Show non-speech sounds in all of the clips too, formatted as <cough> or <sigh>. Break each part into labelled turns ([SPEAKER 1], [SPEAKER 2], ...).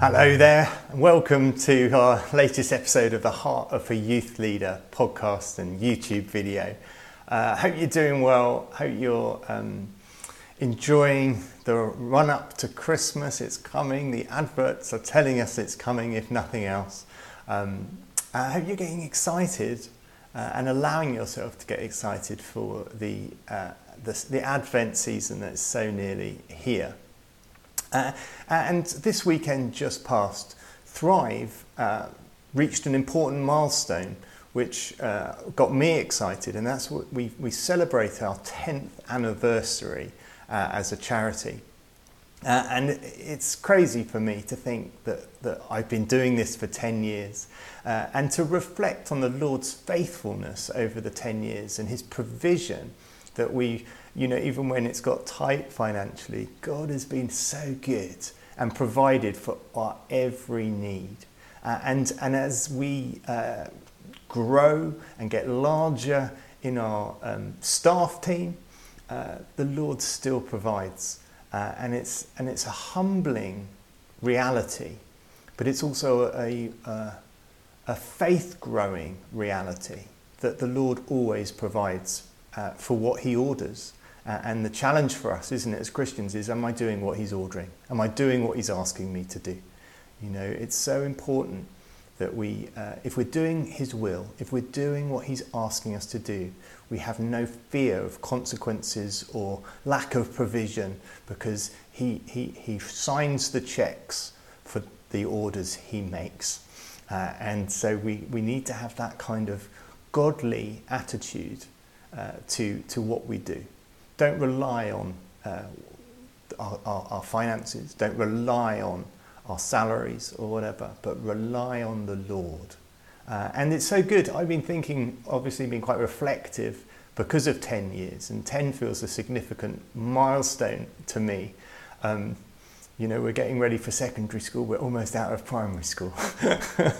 [SPEAKER 1] Hello there, and welcome to our latest episode of the Heart of a Youth Leader podcast and YouTube video. Uh, hope you're doing well. Hope you're um, enjoying the run up to Christmas. It's coming. The adverts are telling us it's coming, if nothing else. Um, I hope you're getting excited uh, and allowing yourself to get excited for the, uh, the, the Advent season that's so nearly here. Uh, and this weekend just past, Thrive uh, reached an important milestone which uh, got me excited, and that's what we, we celebrate our 10th anniversary uh, as a charity. Uh, and it's crazy for me to think that, that I've been doing this for 10 years uh, and to reflect on the Lord's faithfulness over the 10 years and his provision that we you know, even when it's got tight financially, God has been so good and provided for our every need. Uh, and, and as we uh, grow and get larger in our um, staff team, uh, the Lord still provides. Uh, and, it's, and it's a humbling reality, but it's also a, a, a faith growing reality that the Lord always provides uh, for what He orders. Uh, and the challenge for us, isn't it, as Christians, is am I doing what He's ordering? Am I doing what He's asking me to do? You know, it's so important that we, uh, if we're doing His will, if we're doing what He's asking us to do, we have no fear of consequences or lack of provision because He, he, he signs the checks for the orders He makes. Uh, and so we, we need to have that kind of godly attitude uh, to, to what we do don't rely on uh, our, our, our, finances, don't rely on our salaries or whatever, but rely on the Lord. Uh, and it's so good. I've been thinking, obviously, been quite reflective because of 10 years, and 10 feels a significant milestone to me. Um, you know, we're getting ready for secondary school, we're almost out of primary school. <laughs> uh,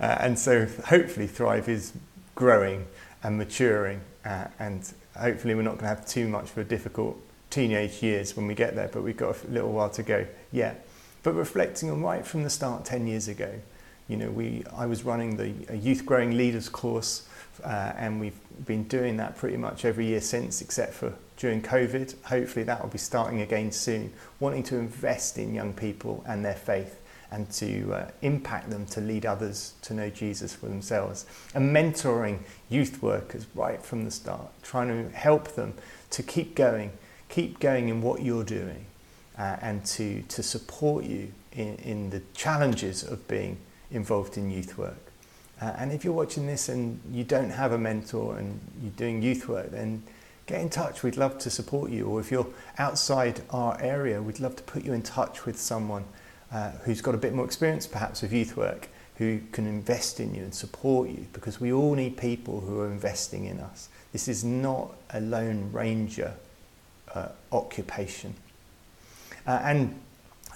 [SPEAKER 1] and so hopefully, Thrive is growing and maturing uh, and hopefully we're not going to have too much of a difficult teenage years when we get there, but we've got a little while to go yet. But reflecting on right from the start 10 years ago, you know, we, I was running the Youth Growing Leaders course, uh, and we've been doing that pretty much every year since, except for during COVID. Hopefully, that will be starting again soon. Wanting to invest in young people and their faith and to uh, impact them to lead others to know Jesus for themselves. And mentoring youth workers right from the start, trying to help them to keep going, keep going in what you're doing, uh, and to, to support you in, in the challenges of being involved in youth work. Uh, and if you're watching this and you don't have a mentor and you're doing youth work, then get in touch. We'd love to support you. Or if you're outside our area, we'd love to put you in touch with someone uh, who's got a bit more experience perhaps with youth work, who can invest in you and support you because we all need people who are investing in us. This is not a lone ranger uh, occupation. Uh, and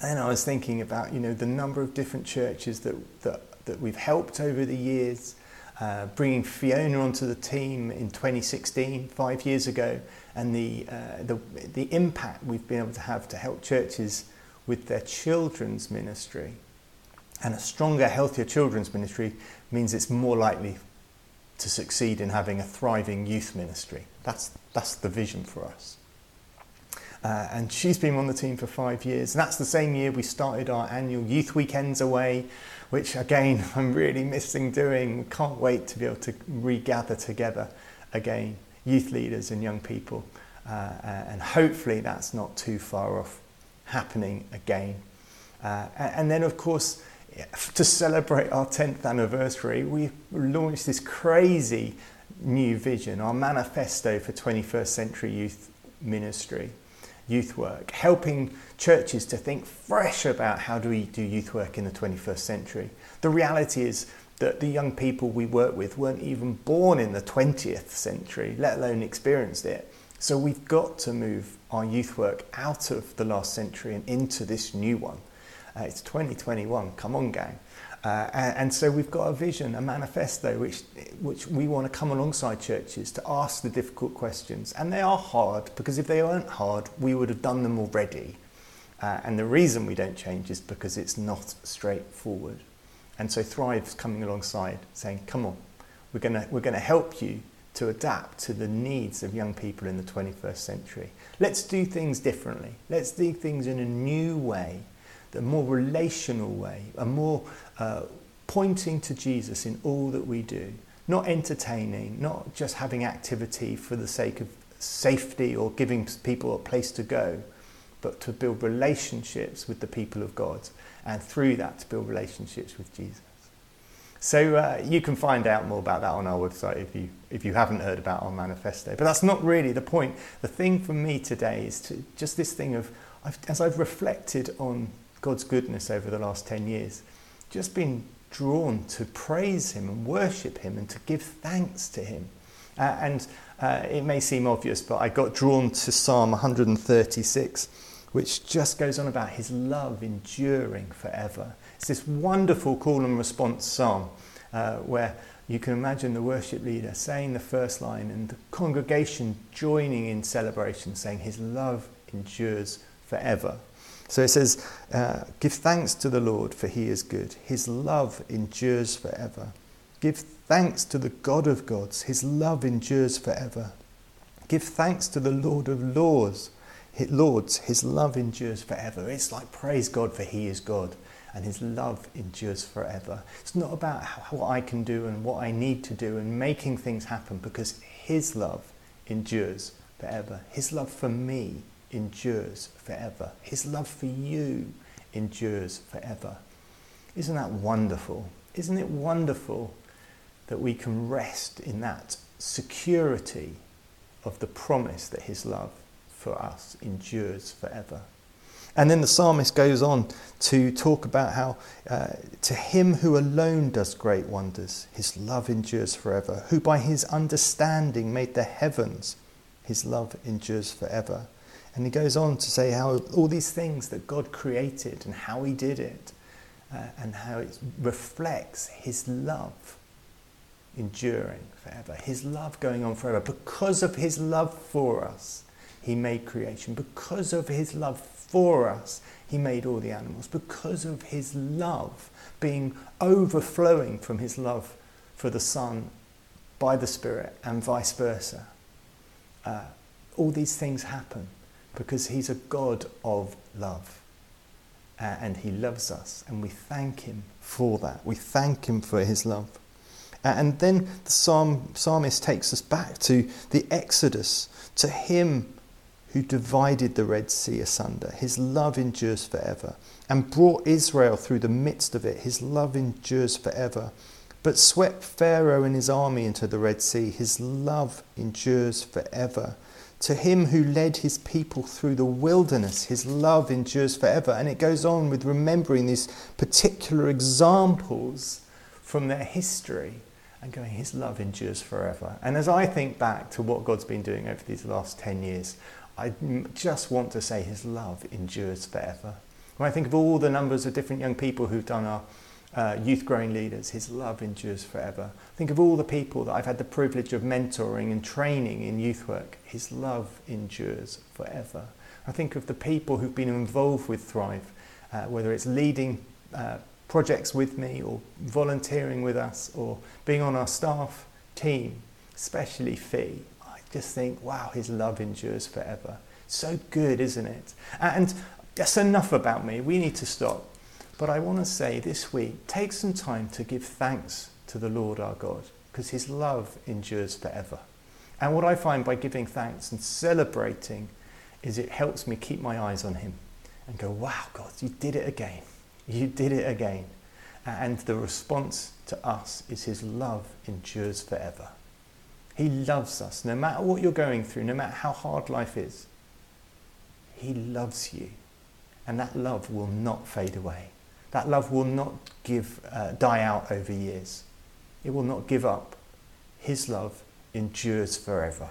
[SPEAKER 1] then I was thinking about you know the number of different churches that, that, that we've helped over the years, uh, bringing Fiona onto the team in 2016, five years ago, and the, uh, the, the impact we've been able to have to help churches with their children's ministry. And a stronger, healthier children's ministry means it's more likely to succeed in having a thriving youth ministry. That's, that's the vision for us. Uh, and she's been on the team for five years. And that's the same year we started our annual youth weekends away, which again, <laughs> I'm really missing doing. Can't wait to be able to regather together again, youth leaders and young people. Uh, and hopefully that's not too far off happening again. Uh, and then, of course, to celebrate our 10th anniversary, we launched this crazy new vision, our manifesto for 21st century youth ministry, youth work, helping churches to think fresh about how do we do youth work in the 21st century. The reality is that the young people we work with weren't even born in the 20th century, let alone experienced it. So we've got to move our youth work out of the last century and into this new one. Uh, it's 2021, come on, gang. Uh, and, and, so we've got a vision, a manifesto, which, which we want to come alongside churches to ask the difficult questions. And they are hard because if they weren't hard, we would have done them already. Uh, and the reason we don't change is because it's not straightforward. And so Thrive's coming alongside saying, come on, we're going we're going to help you to adapt to the needs of young people in the 21st century. Let's do things differently. Let's do things in a new way, a more relational way, a more uh, pointing to Jesus in all that we do. Not entertaining, not just having activity for the sake of safety or giving people a place to go, but to build relationships with the people of God and through that to build relationships with Jesus. So uh, you can find out more about that on our website if you if you haven't heard about our manifesto. But that's not really the point. The thing for me today is to just this thing of I've, as I've reflected on God's goodness over the last ten years, just been drawn to praise Him and worship Him and to give thanks to Him. Uh, and uh, it may seem obvious, but I got drawn to Psalm 136, which just goes on about His love enduring forever. It's this wonderful call and response psalm uh, where you can imagine the worship leader saying the first line and the congregation joining in celebration, saying, His love endures forever. So it says, uh, Give thanks to the Lord, for he is good. His love endures forever. Give thanks to the God of gods. His love endures forever. Give thanks to the Lord of lords. Lords, his love endures forever. It's like praise God, for he is God and his love endures forever. It's not about how, what I can do and what I need to do and making things happen because his love endures forever. His love for me endures forever. His love for you endures forever. Isn't that wonderful? Isn't it wonderful that we can rest in that security of the promise that his love for us endures forever? And then the psalmist goes on to talk about how uh, to him who alone does great wonders, his love endures forever, who by his understanding made the heavens, his love endures forever. And he goes on to say how all these things that God created and how he did it, uh, and how it reflects his love enduring forever, his love going on forever. Because of his love for us, he made creation. Because of his love for us, he made all the animals because of his love being overflowing from his love for the Son by the Spirit and vice versa. Uh, all these things happen because he's a God of love. Uh, and he loves us, and we thank him for that. We thank him for his love. Uh, and then the psalm, psalmist takes us back to the Exodus, to him who divided the Red Sea asunder. His love endures forever. And brought Israel through the midst of it. His love endures forever. But swept Pharaoh and his army into the Red Sea. His love endures forever. To him who led his people through the wilderness, his love endures forever. And it goes on with remembering these particular examples from their history and going, His love endures forever. And as I think back to what God's been doing over these last 10 years, I just want to say his love endures forever. When I think of all the numbers of different young people who've done our uh, youth growing leaders, his love endures forever. Think of all the people that I've had the privilege of mentoring and training in youth work, his love endures forever. I think of the people who've been involved with Thrive, uh, whether it's leading uh, projects with me or volunteering with us or being on our staff team, especially Fee just think, wow, his love endures forever. So good, isn't it? And that's enough about me. We need to stop. But I want to say this week, take some time to give thanks to the Lord our God because his love endures forever. And what I find by giving thanks and celebrating is it helps me keep my eyes on him and go, wow, God, you did it again. You did it again. And the response to us is his love endures forever. He loves us no matter what you're going through, no matter how hard life is. He loves you. And that love will not fade away. That love will not give, uh, die out over years. It will not give up. His love endures forever.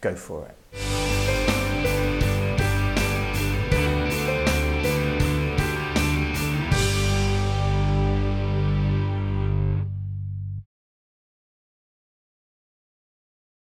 [SPEAKER 1] Go for it.